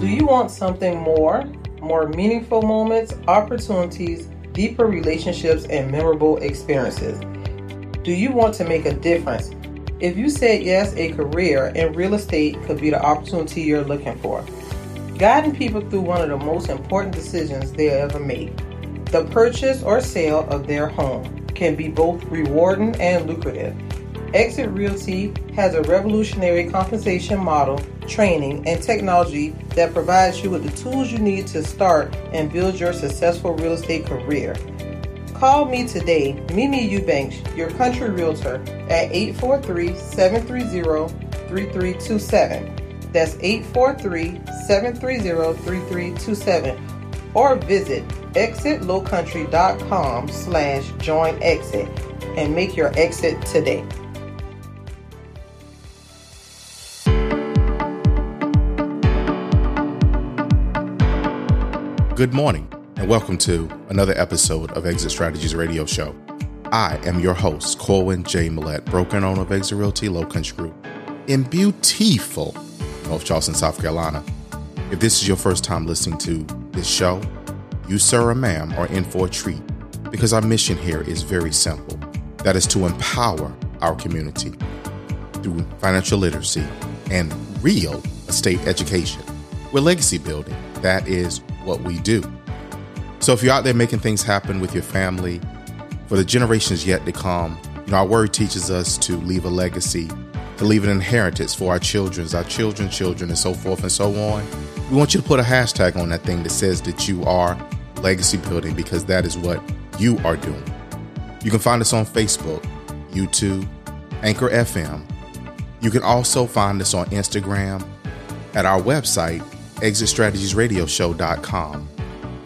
Do you want something more? More meaningful moments, opportunities, deeper relationships, and memorable experiences? Do you want to make a difference? If you said yes, a career in real estate could be the opportunity you're looking for. Guiding people through one of the most important decisions they'll ever make the purchase or sale of their home can be both rewarding and lucrative. Exit Realty has a revolutionary compensation model, training, and technology that provides you with the tools you need to start and build your successful real estate career. Call me today, Mimi Eubanks, your country realtor, at 843 730 3327. That's 843 730 3327. Or visit exitlowcountry.com slash join exit and make your exit today. Good morning, and welcome to another episode of Exit Strategies Radio Show. I am your host, Corwyn J. Millett, broker and owner of Exit Realty Low Country Group in beautiful North Charleston, South Carolina. If this is your first time listening to this show, you, sir or ma'am, are in for a treat because our mission here is very simple that is to empower our community through financial literacy and real estate education. We're legacy building. That is what we do. So if you're out there making things happen with your family for the generations yet to come, you know, our word teaches us to leave a legacy, to leave an inheritance for our children's, our children's children, and so forth and so on. We want you to put a hashtag on that thing that says that you are legacy building because that is what you are doing. You can find us on Facebook, YouTube, Anchor FM. You can also find us on Instagram at our website, exitstrategiesradioshow.com.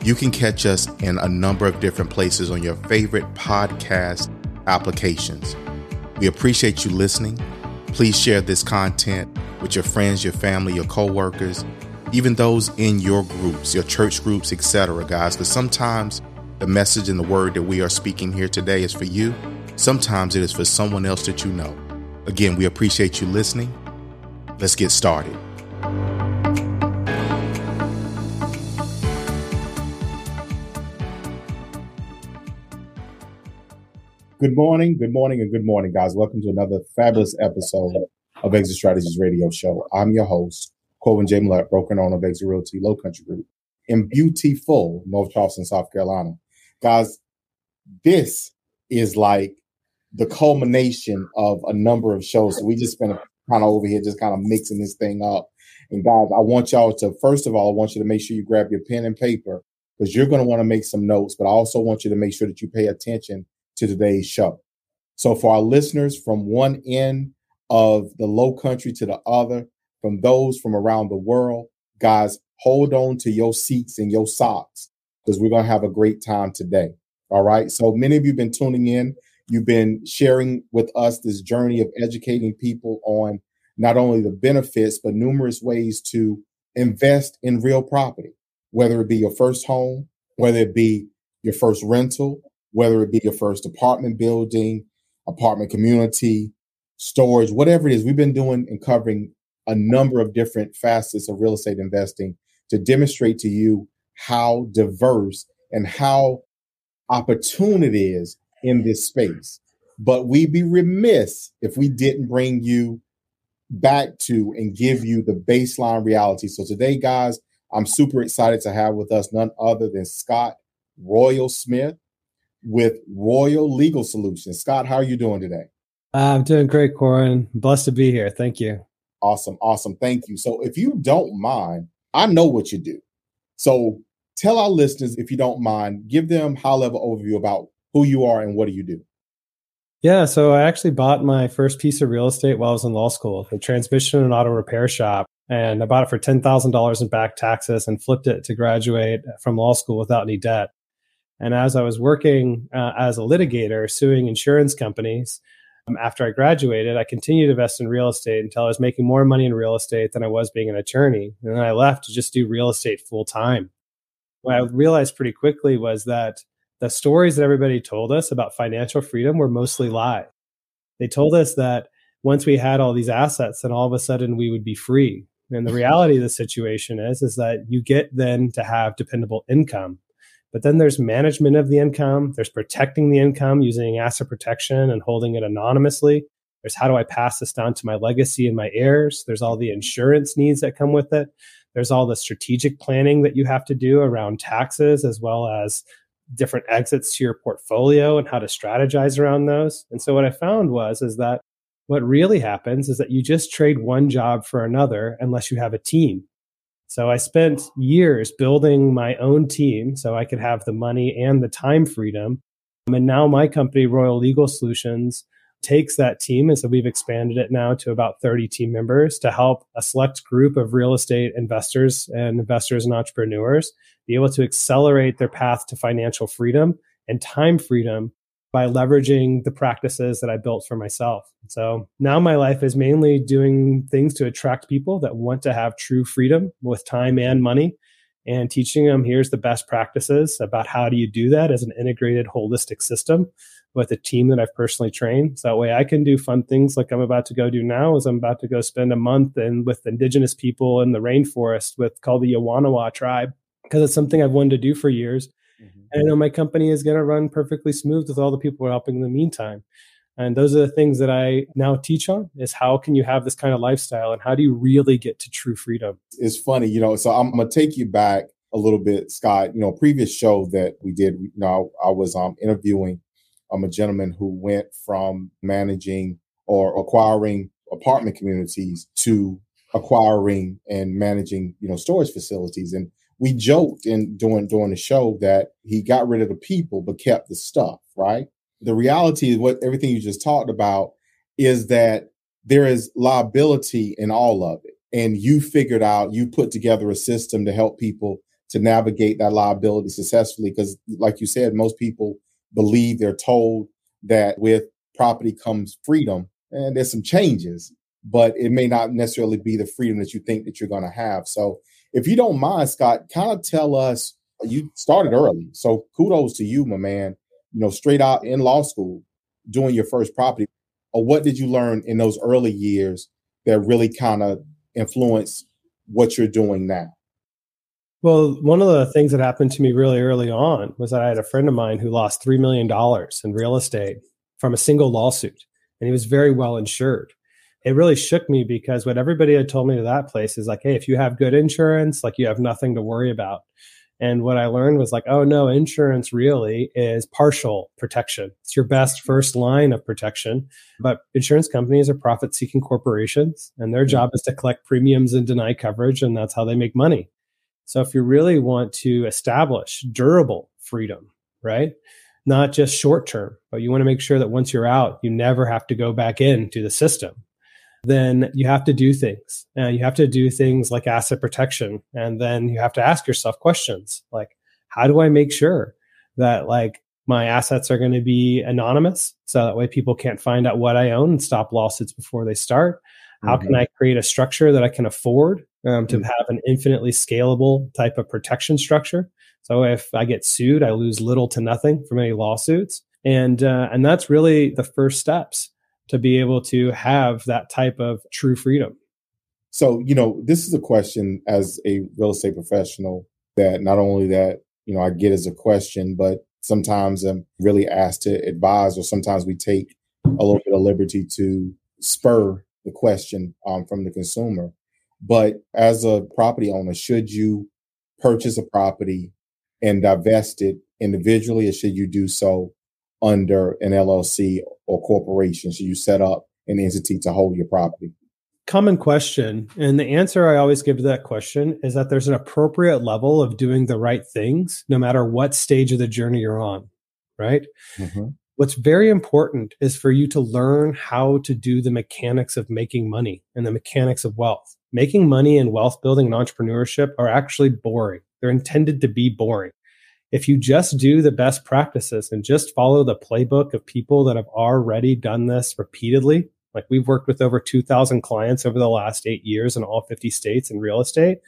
You can catch us in a number of different places on your favorite podcast applications. We appreciate you listening. Please share this content with your friends, your family, your coworkers, even those in your groups, your church groups, etc., guys, because sometimes the message and the word that we are speaking here today is for you. Sometimes it is for someone else that you know. Again, we appreciate you listening. Let's get started. Good morning, good morning, and good morning, guys. Welcome to another fabulous episode of Exit Strategies Radio Show. I'm your host, Corwyn J. Millett, broker owner of Exit Realty Low Country Group in beautiful North Charleston, South Carolina. Guys, this is like the culmination of a number of shows. So we just spent kind of over here just kind of mixing this thing up. And guys, I want y'all to, first of all, I want you to make sure you grab your pen and paper because you're going to want to make some notes, but I also want you to make sure that you pay attention to today's show. So, for our listeners from one end of the low country to the other, from those from around the world, guys, hold on to your seats and your socks because we're going to have a great time today. All right. So, many of you have been tuning in. You've been sharing with us this journey of educating people on not only the benefits, but numerous ways to invest in real property, whether it be your first home, whether it be your first rental, whether it be your first apartment building, apartment community, storage, whatever it is. We've been doing and covering a number of different facets of real estate investing to demonstrate to you how diverse and how opportune it is in this space. But we'd be remiss if we didn't bring you back to and give you the baseline reality. So today, guys, I'm super excited to have with us none other than Scott Royal Smith with Royal Legal Solutions. Scott, how are you doing today? I'm doing great, Corwyn. Blessed to be here. Thank you. Awesome. Awesome. Thank you. So, if you don't mind, I know what you do. So, tell our listeners, if you don't mind, give them high level overview about who you are and what do you do. Yeah, so I actually bought my first piece of real estate while I was in law school, a transmission and auto repair shop. And I bought it for $10,000 in back taxes and flipped it to graduate from law school without any debt. And as I was working uh, as a litigator, suing insurance companies, um, after I graduated, I continued to invest in real estate until I was making more money in real estate than I was being an attorney. And then I left to just do real estate full time. What I realized pretty quickly was that the stories that everybody told us about financial freedom were mostly lies. They told us that once we had all these assets, then all of a sudden we would be free. And the reality of the situation is, is that you get then to have dependable income. But then there's management of the income, there's protecting the income using asset protection and holding it anonymously. There's how do I pass this down to my legacy and my heirs? There's all the insurance needs that come with it. There's all the strategic planning that you have to do around taxes as well as different exits to your portfolio and how to strategize around those. And so what I found was is that what really happens is that you just trade one job for another unless you have a team. So I spent years building my own team so I could have the money and the time freedom. And now my company, Royal Legal Solutions, takes that team. And so we've expanded it now to about 30 team members to help a select group of real estate investors and investors and entrepreneurs be able to accelerate their path to financial freedom and time freedom by leveraging the practices that I built for myself. So now my life is mainly doing things to attract people that want to have true freedom with time and money and teaching them here's the best practices about how do you do that as an integrated holistic system with a team that I've personally trained. So that way I can do fun things like I'm about to go do now is I'm about to go spend a month and with indigenous people in the rainforest with called the Yawanawa tribe because it's something I've wanted to do for years Mm-hmm. And I know my company is going to run perfectly smooth with all the people we're helping in the meantime. And those are the things that I now teach on is how can you have this kind of lifestyle and how do you really get to true freedom? It's funny, you know, so I'm going to take you back a little bit, Scott. You know, previous show that we did, you know, I, I was um, interviewing um, a gentleman who went from managing or acquiring apartment communities to acquiring and managing, you know, storage facilities. And we joked in during during the show that he got rid of the people but kept the stuff, right? The reality is what everything you just talked about is that there is liability in all of it. And you figured out, you put together a system to help people to navigate that liability successfully. Because, like you said, most people believe they're told that with property comes freedom, and there's some changes, but it may not necessarily be the freedom that you think that you're going to have. So if you don't mind, Scott, kind of tell us you started early. So kudos to you, my man. You know, straight out in law school, doing your first property. Or what did you learn in those early years that really kind of influenced what you're doing now? Well, one of the things that happened to me really early on was that I had a friend of mine who lost $3 million in real estate from a single lawsuit, and he was very well insured it really shook me because what everybody had told me to that place is like, hey, if you have good insurance, like you have nothing to worry about. And what I learned was like, oh no, insurance really is partial protection. It's your best first line of protection. But insurance companies are profit seeking corporations, and their job is to collect premiums and deny coverage, and that's how they make money. So if you really want to establish durable freedom, right? Not just short term, but you want to make sure that once you're out, you never have to go back into the system then you have to do things. And you have to do things like asset protection. And then you have to ask yourself questions like, how do I make sure that like my assets are going to be anonymous so that way people can't find out what I own and stop lawsuits before they start? How mm-hmm. can I create a structure that I can afford um, to mm-hmm. have an infinitely scalable type of protection structure? So if I get sued, I lose little to nothing from any lawsuits. And uh, and that's really the first steps to be able to have that type of true freedom. So, you know, this is a question as a real estate professional that not only that, you know, I get as a question, but sometimes I'm really asked to advise, or sometimes we take a little bit of liberty to spur the question um, from the consumer. But as a property owner, should you purchase a property and divest it individually, or should you do so under an LLC or corporation? Should you set up an entity to hold your property? Common question. And the answer I always give to that question is that there's an appropriate level of doing the right things, no matter what stage of the journey you're on, right? Mm-hmm. What's very important is for you to learn how to do the mechanics of making money and the mechanics of wealth. Making money and wealth building and entrepreneurship are actually boring. They're intended to be boring if you just do the best practices and just follow the playbook of people that have already done this repeatedly, like we've worked with over 2,000 clients over the last eight years in all 50 states in real estate.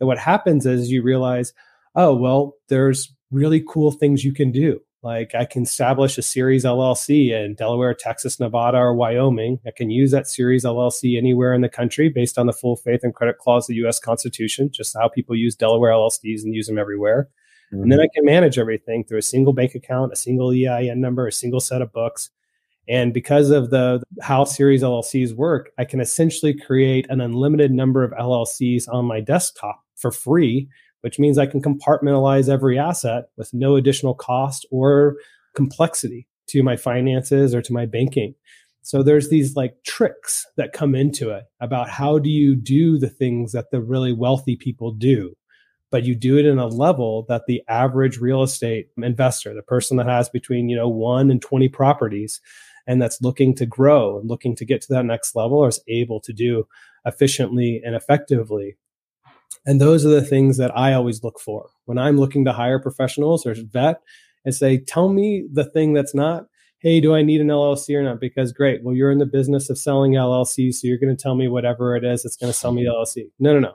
And what happens is you realize, oh, well, there's really cool things you can do. Like I can establish a series LLC in Delaware, Texas, Nevada, or Wyoming. I can use that series LLC anywhere in the country based on the full faith and credit clause of the US Constitution, just how people use Delaware LLCs and use them everywhere. Mm-hmm. And then I can manage everything through a single bank account, a single EIN number, a single set of books. And because of the how series LLCs work, I can essentially create an unlimited number of LLCs on my desktop for free, which means I can compartmentalize every asset with no additional cost or complexity to my finances or to my banking. So there's these like tricks that come into it about how do you do the things that the really wealthy people do but you do it in a level that the average real estate investor, the person that has between, you know, 1 and 20 properties and that's looking to grow and looking to get to that next level is able to do efficiently and effectively. And those are the things that I always look for when I'm looking to hire professionals or vet and say, tell me the thing that's not, hey, do I need an LLC or not? Because great, well, you're in the business of selling LLC, so you're going to tell me whatever it is that's going to sell me the LLC. No, no, no.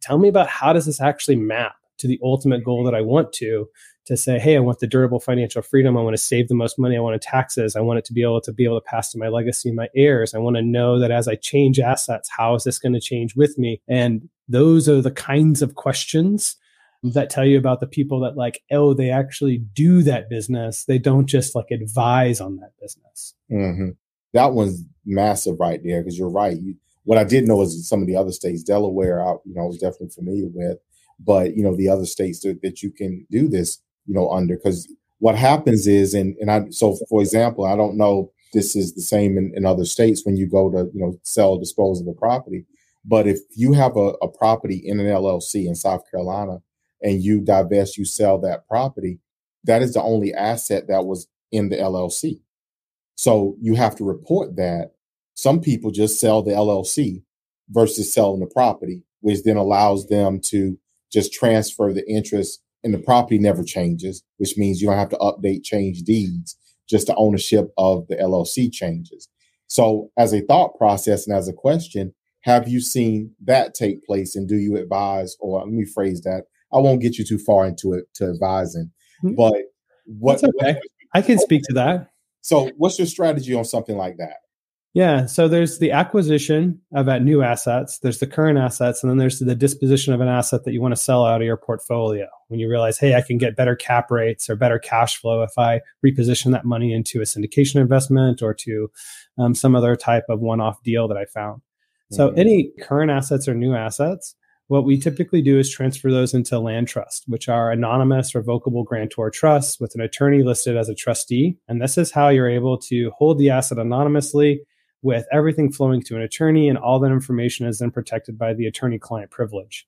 Tell me about how does this actually map to the ultimate goal that I want to to say, hey, I want the durable financial freedom. I want to save the most money. I want to taxes. I want it to be able to be able to pass to my legacy, my heirs. I want to know that as I change assets, how is this going to change with me? And those are the kinds of questions that tell you about the people that like, oh, they actually do that business. They don't just like advise on that business. Mm-hmm. That one's massive right there because you're right. You, what I did know is some of the other states, Delaware, I you know was definitely familiar with, but you know the other states that, that you can do this you know, under because what happens is, and and I so for example, I don't know this is the same in, in other states when you go to you know sell dispose of a property, but if you have a, a property in an LLC in South Carolina and you divest, you sell that property, that is the only asset that was in the LLC. So you have to report that. Some people just sell the LLC versus selling the property, which then allows them to just transfer the interest and the property never changes, which means you don't have to update change deeds, just the ownership of the LLC changes. So, as a thought process and as a question, have you seen that take place and do you advise, or let me phrase that? I won't get you too far into it to advising, mm-hmm. but what, okay. I can speak to that. So, what's your strategy on something like that? Yeah. So there's the acquisition of at new assets, there's the current assets, and then there's the disposition of an asset that you want to sell out of your portfolio. When you realize, hey, I can get better cap rates or better cash flow if I reposition that money into a syndication investment or to um, some other type of one off deal that I found. So mm-hmm. any current assets or new assets, what we typically do is transfer those into land trust, which are anonymous revocable grantor trusts with an attorney listed as a trustee. And this is how you're able to hold the asset anonymously with everything flowing to an attorney, and all that information is then protected by the attorney client privilege.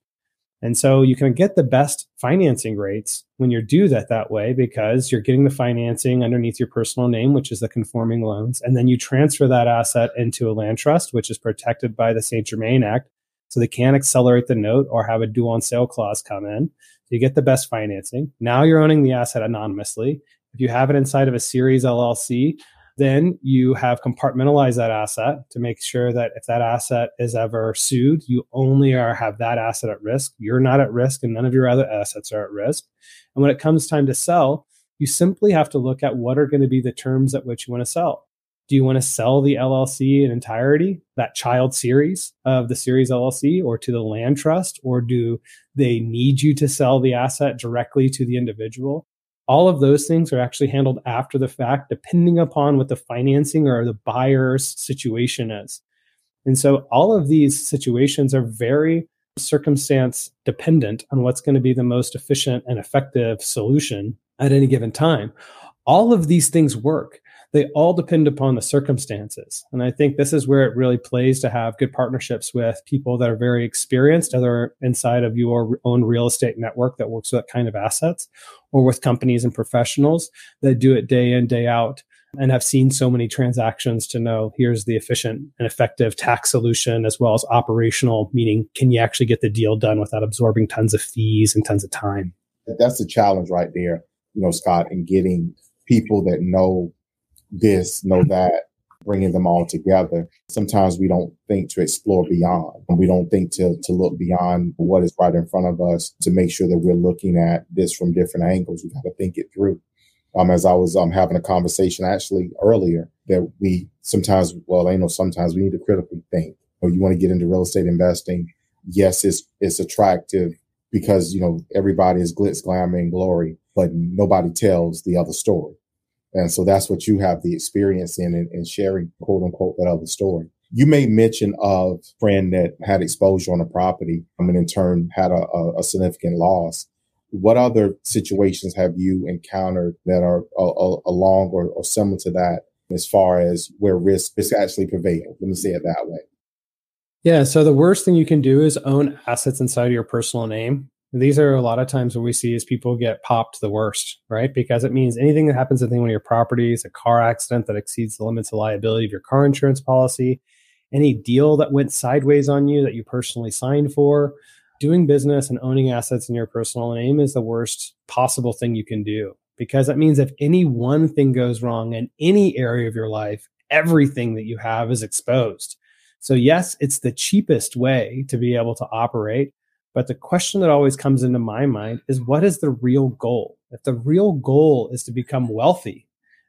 And so you can get the best financing rates when you do that that way because you're getting the financing underneath your personal name, which is the conforming loans. And then you transfer that asset into a land trust, which is protected by the St. Germain Act. So they can't accelerate the note or have a due on sale clause come in. You get the best financing. Now you're owning the asset anonymously. If you have it inside of a series LLC, then you have compartmentalized that asset to make sure that if that asset is ever sued, you only are have that asset at risk. You're not at risk, and none of your other assets are at risk. And when it comes time to sell, you simply have to look at what are going to be the terms at which you want to sell. Do you want to sell the LLC in entirety, that child series of the series LLC, or to the land trust, or do they need you to sell the asset directly to the individual? all of those things are actually handled after the fact, depending upon what the financing or the buyer's situation is. And so all of these situations are very circumstance dependent on what's going to be the most efficient and effective solution at any given time. All of these things work they all depend upon the circumstances. And I think this is where it really plays to have good partnerships with people that are very experienced, either inside of your own real estate network that works with that kind of assets, or with companies and professionals that do it day in, day out and have seen so many transactions to know here's the efficient and effective tax solution as well as operational, meaning can you actually get the deal done without absorbing tons of fees and tons of time? That's the challenge right there, you know, Scott, in getting people that know this, know that, bringing them all together. Sometimes we don't think to explore beyond. and We don't think to, to look beyond what is right in front of us to make sure that we're looking at this from different angles. We've got to think it through. Um, as I was um having a conversation actually earlier, that we sometimes, well, I know sometimes we need to critically think. Or you want to get into real estate investing? Yes, it's it's attractive because you know everybody is glitz, glamour, and glory, but nobody tells the other story. And so that's what you have the experience in and sharing, quote unquote, that other story. You made mention of a friend that had exposure on a property I and in turn had a, a, a significant loss. What other situations have you encountered that are along or, or similar to that as far as where risk is actually prevailing? Let me say it that way. Yeah. So the worst thing you can do is own assets inside your personal name. These are a lot of times what we see is people get popped the worst, right? Because it means anything that happens to any one of your properties, a car accident that exceeds the limits of liability of your car insurance policy, any deal that went sideways on you that you personally signed for, doing business and owning assets in your personal name is the worst possible thing you can do. Because that means if any one thing goes wrong in any area of your life, everything that you have is exposed. So, yes, it's the cheapest way to be able to operate but the question that always comes into my mind is what is the real goal? If the real goal is to become wealthy,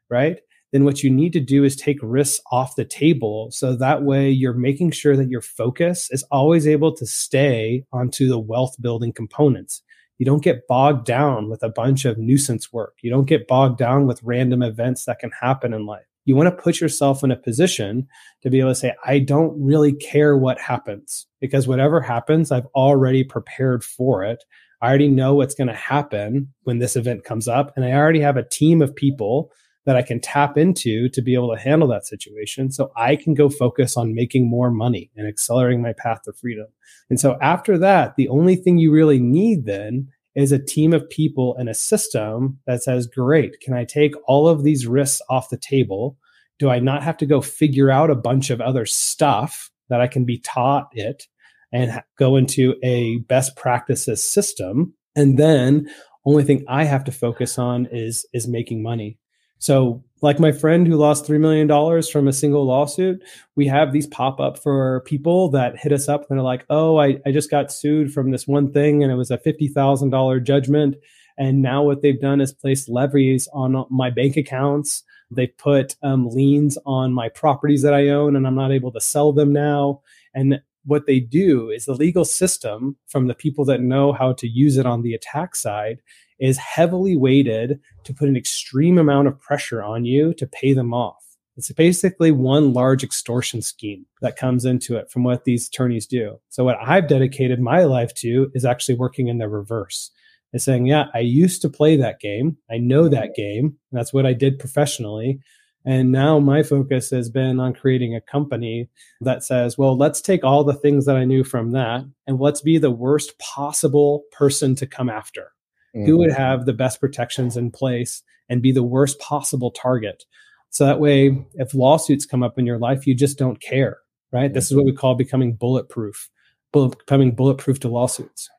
right? Then what you need to do is take risks off the table. So that way you're making sure that your focus is always able to stay onto the wealth building components. You don't get bogged down with a bunch of nuisance work. You don't get bogged down with random events that can happen in life you want to put yourself in a position to be able to say, I don't really care what happens because whatever happens, I've already prepared for it. I already know what's going to happen when this event comes up. And I already have a team of people that I can tap into to be able to handle that situation. So I can go focus on making more money and accelerating my path to freedom. And so after that, the only thing you really need then is a team of people and a system that says, great, can I take all of these risks off the table? Do I not have to go figure out a bunch of other stuff that I can be taught it and go into a best practices system? And then only thing I have to focus on is is making money. So, like my friend who lost $3 million from a single lawsuit, we have these pop up for people that hit us up and they're like, oh, I, I just got sued from this one thing and it was a $50,000 judgment. And now what they've done is placed levies on my bank accounts. They put um, liens on my properties that I own and I'm not able to sell them now. And what they do is the legal system from the people that know how to use it on the attack side is heavily weighted to put an extreme amount of pressure on you to pay them off. It's basically one large extortion scheme that comes into it from what these attorneys do. So, what I've dedicated my life to is actually working in the reverse. Is saying, yeah, I used to play that game. I know that game. that's what I did professionally. And now my focus has been on creating a company that says, well, let's take all the things that I knew from that and let's be the worst possible person to come after mm-hmm. who would mm-hmm. have the best protections in place and be the worst possible target. So that way, if lawsuits come up in your life, you just don't care, right? Mm-hmm. This is what we call becoming bulletproof, bullet, becoming bulletproof to lawsuits.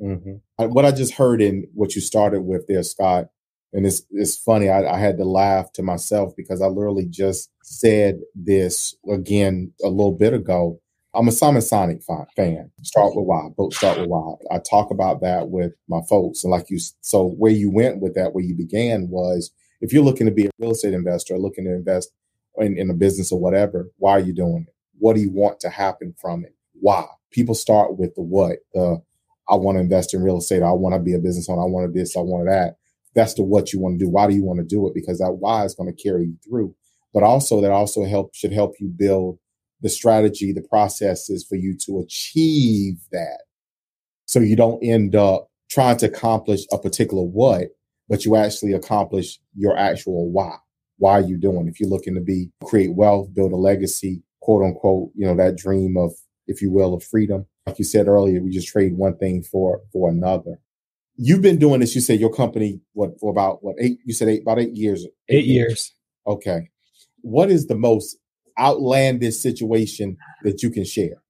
Mm-hmm. What I just heard in what you started with there, Scott, and it's it's funny. I, I, had to laugh to myself because I literally just said this again a little bit ago. I'm a Simon Sinek fan. Start with why. Both start with why. I talk about that with my folks, and like you, so where you went with that, where you began was, if you're looking to be a real estate investor, looking to invest in, in a business or whatever, why are you doing it? What do you want to happen from it? Why? People start with the what. The I want to invest in real estate. I want to be a business owner. I want to this. I want that. That's the what you want to do. Why do you want to do it? Because that why is going to carry you through. But also that also help should help you build the strategy, the processes for you to achieve that. So you don't end up trying to accomplish a particular what, but you actually accomplish your actual why. Why are you doing? If you're looking to be create wealth, build a legacy, quote unquote, you know, that dream of, if you will, of freedom. Like you said earlier, we just trade one thing for for another. You've been doing this, you said your company, what for about what eight you said eight about eight years. Eight, eight years. years. Okay. What is the most outlandish situation that you can share?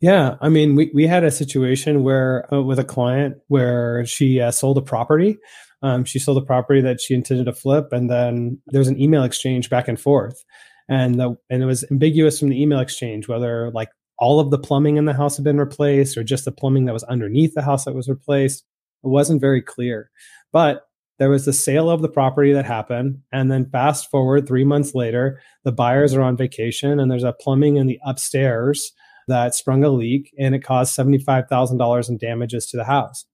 Yeah, I mean, we, we had a situation where uh, with a client where she uh, sold a property. Um, she sold a property that she intended to flip, and then there was an email exchange back and forth, and the, and it was ambiguous from the email exchange whether like all of the plumbing in the house had been replaced or just the plumbing that was underneath the house that was replaced. It wasn't very clear, but there was the sale of the property that happened. And then fast forward three months later, the buyers are on vacation and there's a plumbing in the upstairs that sprung a leak and it caused $75,000 in damages to the house.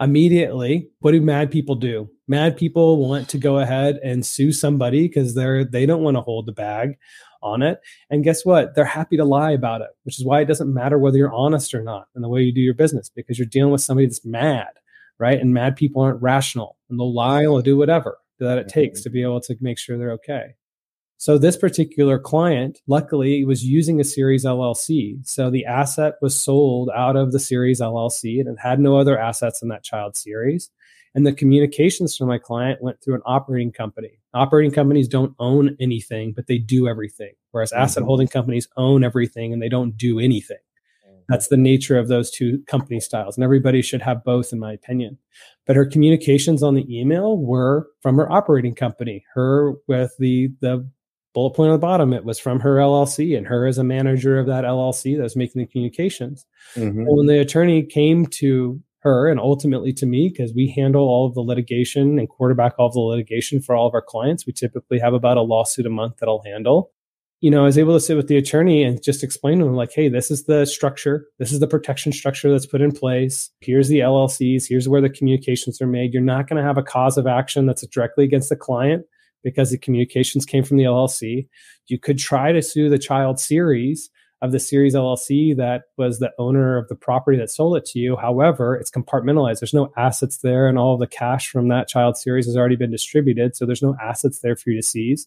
Immediately, what do mad people do? Mad people want to go ahead and sue somebody because they're they don't want to hold the bag on it. And guess what? They're happy to lie about it, which is why it doesn't matter whether you're honest or not in the way you do your business because you're dealing with somebody that's mad, right? And mad people aren't rational and they'll lie or they'll do whatever that it takes to be able to make sure they're okay. So this particular client, luckily, was using a Series LLC. So the asset was sold out of the Series LLC and it had no other assets in that child series. And the communications from my client went through an operating company. Operating companies don't own anything, but they do everything. Whereas mm-hmm. asset holding companies own everything and they don't do anything. That's the nature of those two company styles. And everybody should have both, in my opinion. But her communications on the email were from her operating company, her with the, the bullet point on the bottom, it was from her LLC and her as a manager of that LLC that was making the communications. Mm-hmm. when the attorney came to her and ultimately to me, because we handle all of the litigation and quarterback all of the litigation for all of our clients, we typically have about a lawsuit a month that I'll handle. You know, I was able to sit with the attorney and just explain to him, like, hey, this is the structure. This is the protection structure that's put in place. Here's the LLCs. Here's where the communications are made. You're not going to have a cause of action that's directly against the client because the communications came from the LLC. You could try to sue the child series of the series LLC that was the owner of the property that sold it to you. However, it's compartmentalized. There's no assets there, and all the cash from that child series has already been distributed. So there's no assets there for you to seize.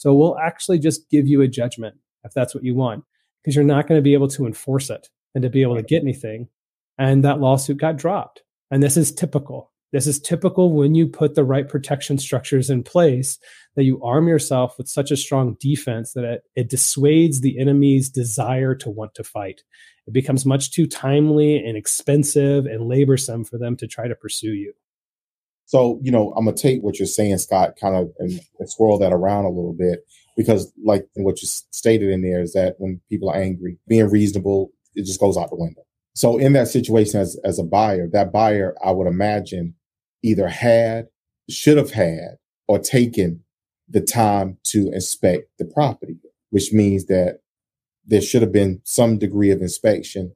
So we'll actually just give you a judgment if that's what you want, because you're not going to be able to enforce it and to be able to get anything. And that lawsuit got dropped. And this is typical. This is typical when you put the right protection structures in place that you arm yourself with such a strong defense that it, it dissuades the enemy's desire to want to fight. It becomes much too timely and expensive and laborsome for them to try to pursue you. So, you know, I'm gonna take what you're saying, Scott, kind of and, and swirl that around a little bit because, like what you stated in there, is that when people are angry, being reasonable, it just goes out the window. So, in that situation, as as a buyer, that buyer, I would imagine, either had, should have had, or taken the time to inspect the property, which means that there should have been some degree of inspection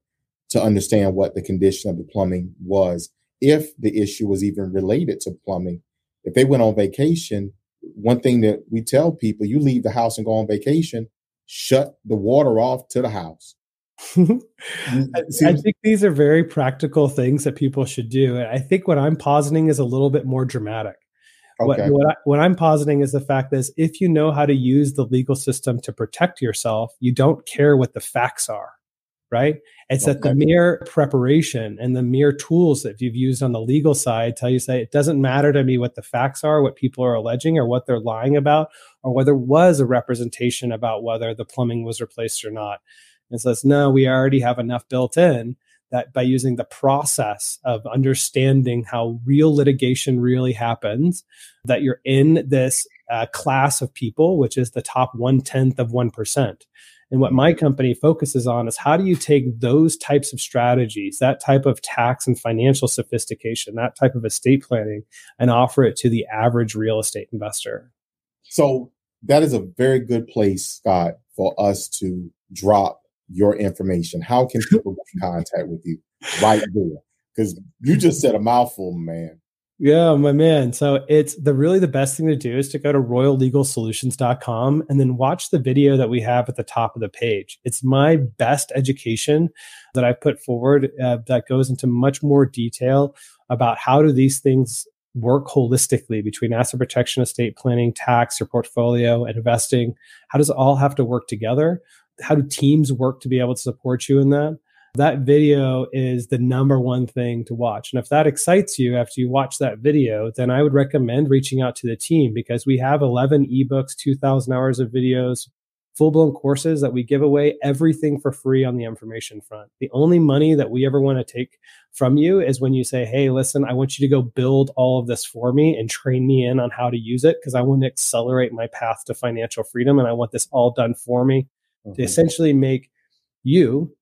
to understand what the condition of the plumbing was. If the issue was even related to plumbing, if they went on vacation, one thing that we tell people you leave the house and go on vacation, shut the water off to the house. I think these are very practical things that people should do. And I think what I'm positing is a little bit more dramatic. Okay. What, what, I, what I'm positing is the fact that if you know how to use the legal system to protect yourself, you don't care what the facts are, right? It's okay. that the mere preparation and the mere tools that you've used on the legal side tell you say it doesn't matter to me what the facts are, what people are alleging, or what they're lying about, or whether was a representation about whether the plumbing was replaced or not and says, no, we already have enough built in that by using the process of understanding how real litigation really happens, that you're in this uh, class of people, which is the top one tenth of 1%. And what my company focuses on is how do you take those types of strategies, that type of tax and financial sophistication, that type of estate planning, and offer it to the average real estate investor? So that is a very good place, Scott, for us to drop your information? How can people get in contact with you right there? Because you just said a mouthful, man. Yeah, my man. So it's the really the best thing to do is to go to royallegalsolutions.com and then watch the video that we have at the top of the page. It's my best education that I put forward uh, that goes into much more detail about how do these things work holistically between asset protection, estate planning, tax, your portfolio, and investing. How does it all have to work together? how do teams work to be able to support you in that? That video is the number one thing to watch. And if that excites you after you watch that video, then I would recommend reaching out to the team because we have 11 ebooks, 2,000 hours of videos, full blown courses that we give away everything for free on the information front. The only money that we ever want to take from you is when you say, Hey, listen, I want you to go build all of this for me and train me in on how to use it because I want to accelerate my path to financial freedom and I want this all done for me mm-hmm. to essentially make you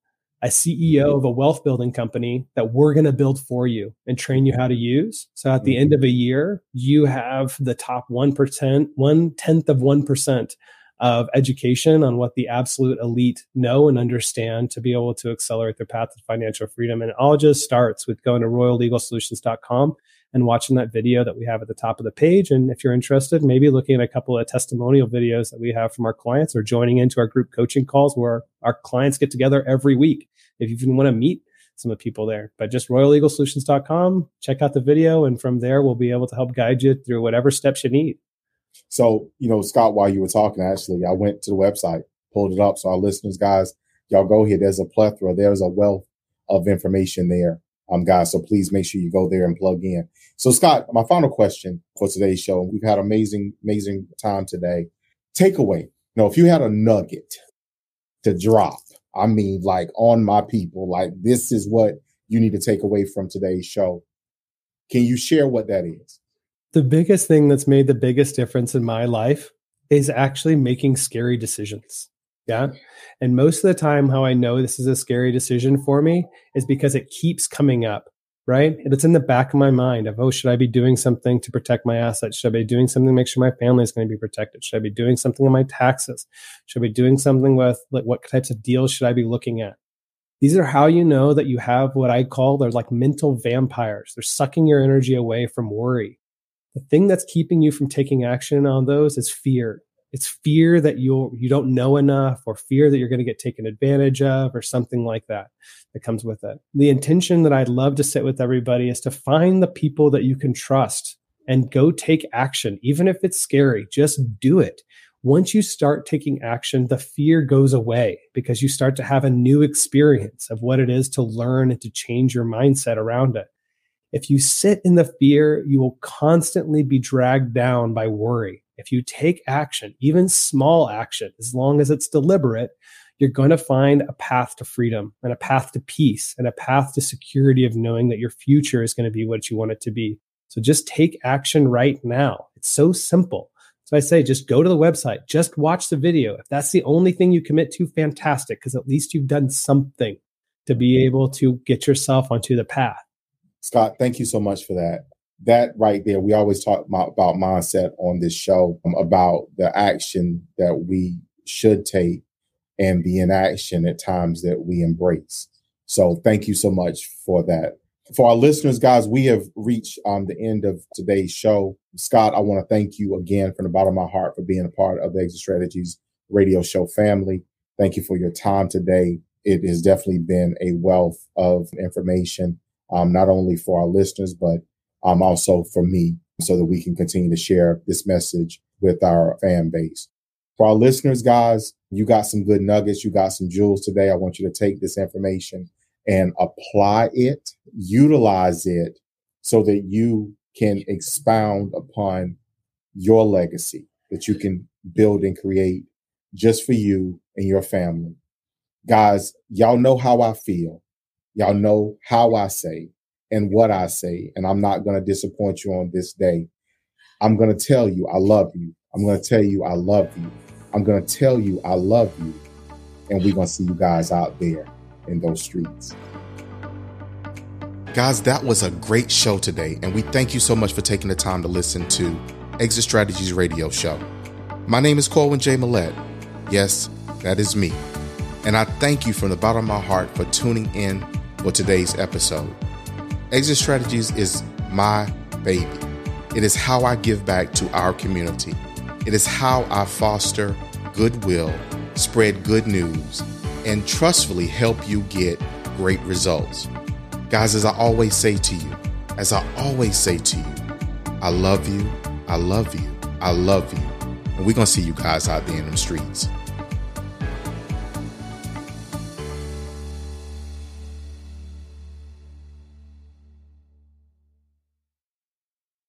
a CEO of a wealth building company that we're going to build for you and train you how to use. So at the mm-hmm. end of a year, you have the top 1%, one tenth of 1% of education on what the absolute elite know and understand to be able to accelerate their path to financial freedom. And it all just starts with going to royallegalsolutions.com and watching that video that we have at the top of the page. And if you're interested, maybe looking at a couple of testimonial videos that we have from our clients or joining into our group coaching calls where our clients get together every week. If you even want to meet some of the people there, but just royallegalsolutions.com, check out the video. And from there, we'll be able to help guide you through whatever steps you need. So, you know, Scott, while you were talking, actually, I went to the website, pulled it up. So our listeners, guys, y'all go here. There's a plethora. There's a wealth of information there um, guys. So please make sure you go there and plug in. So, Scott, my final question for today's show. We've had amazing, amazing time today. Takeaway. You know, if you had a nugget to drop, I mean, like on my people, like this is what you need to take away from today's show. Can you share what that is? The biggest thing that's made the biggest difference in my life is actually making scary decisions. Yeah. And most of the time, how I know this is a scary decision for me is because it keeps coming up, right? It's in the back of my mind of, oh, should I be doing something to protect my assets? Should I be doing something to make sure my family is going to be protected? Should I be doing something on my taxes? Should I be doing something with like what types of deals should I be looking at? These are how you know that you have what I call they're like mental vampires. They're sucking your energy away from worry. The thing that's keeping you from taking action on those is fear it's fear that you'll you don't know enough or fear that you're going to get taken advantage of or something like that that comes with it. The intention that i'd love to sit with everybody is to find the people that you can trust and go take action even if it's scary just do it. Once you start taking action the fear goes away because you start to have a new experience of what it is to learn and to change your mindset around it. If you sit in the fear you will constantly be dragged down by worry if you take action, even small action, as long as it's deliberate, you're going to find a path to freedom and a path to peace and a path to security of knowing that your future is going to be what you want it to be. So just take action right now. It's so simple. So I say, just go to the website, just watch the video. If that's the only thing you commit to, fantastic, because at least you've done something to be able to get yourself onto the path. Scott, thank you so much for that that right there, we always talk about, mindset on this show um, about the action that we should take and the inaction at times that we embrace. So thank you so much for that. For our listeners, guys, we have reached um, the end of today's show. Scott, I want to thank you again from the bottom of my heart for being a part of the Exit Strategies radio show family. Thank you for your time today. It has definitely been a wealth of information, um, not only for our listeners, but um, also for me so that we can continue to share this message with our fan base. For our listeners, guys, you got some good nuggets. You got some jewels today. I want you to take this information and apply it, utilize it so that you can expound upon your legacy that you can build and create just for you and your family. Guys, y'all know how I feel. Y'all know how I say and what I say, and I'm not going to disappoint you on this day. I'm going to tell you I love you. I'm going to tell you I love you. I'm going to tell you I love you. And we're going to see you guys out there in those streets. Guys, that was a great show today, and we thank you so much for taking the time to listen to Exit Strategies Radio Show. My name is Corwyn J. Millette. Yes, that is me. And I thank you from the bottom of my heart for tuning in for today's episode. Exit Strategies is my baby. It is how I give back to our community. It is how I foster goodwill, spread good news, and trustfully help you get great results. Guys, as I always say to you, as I always say to you, I love you, I love you, I love you. And we're going to see you guys out there in the streets.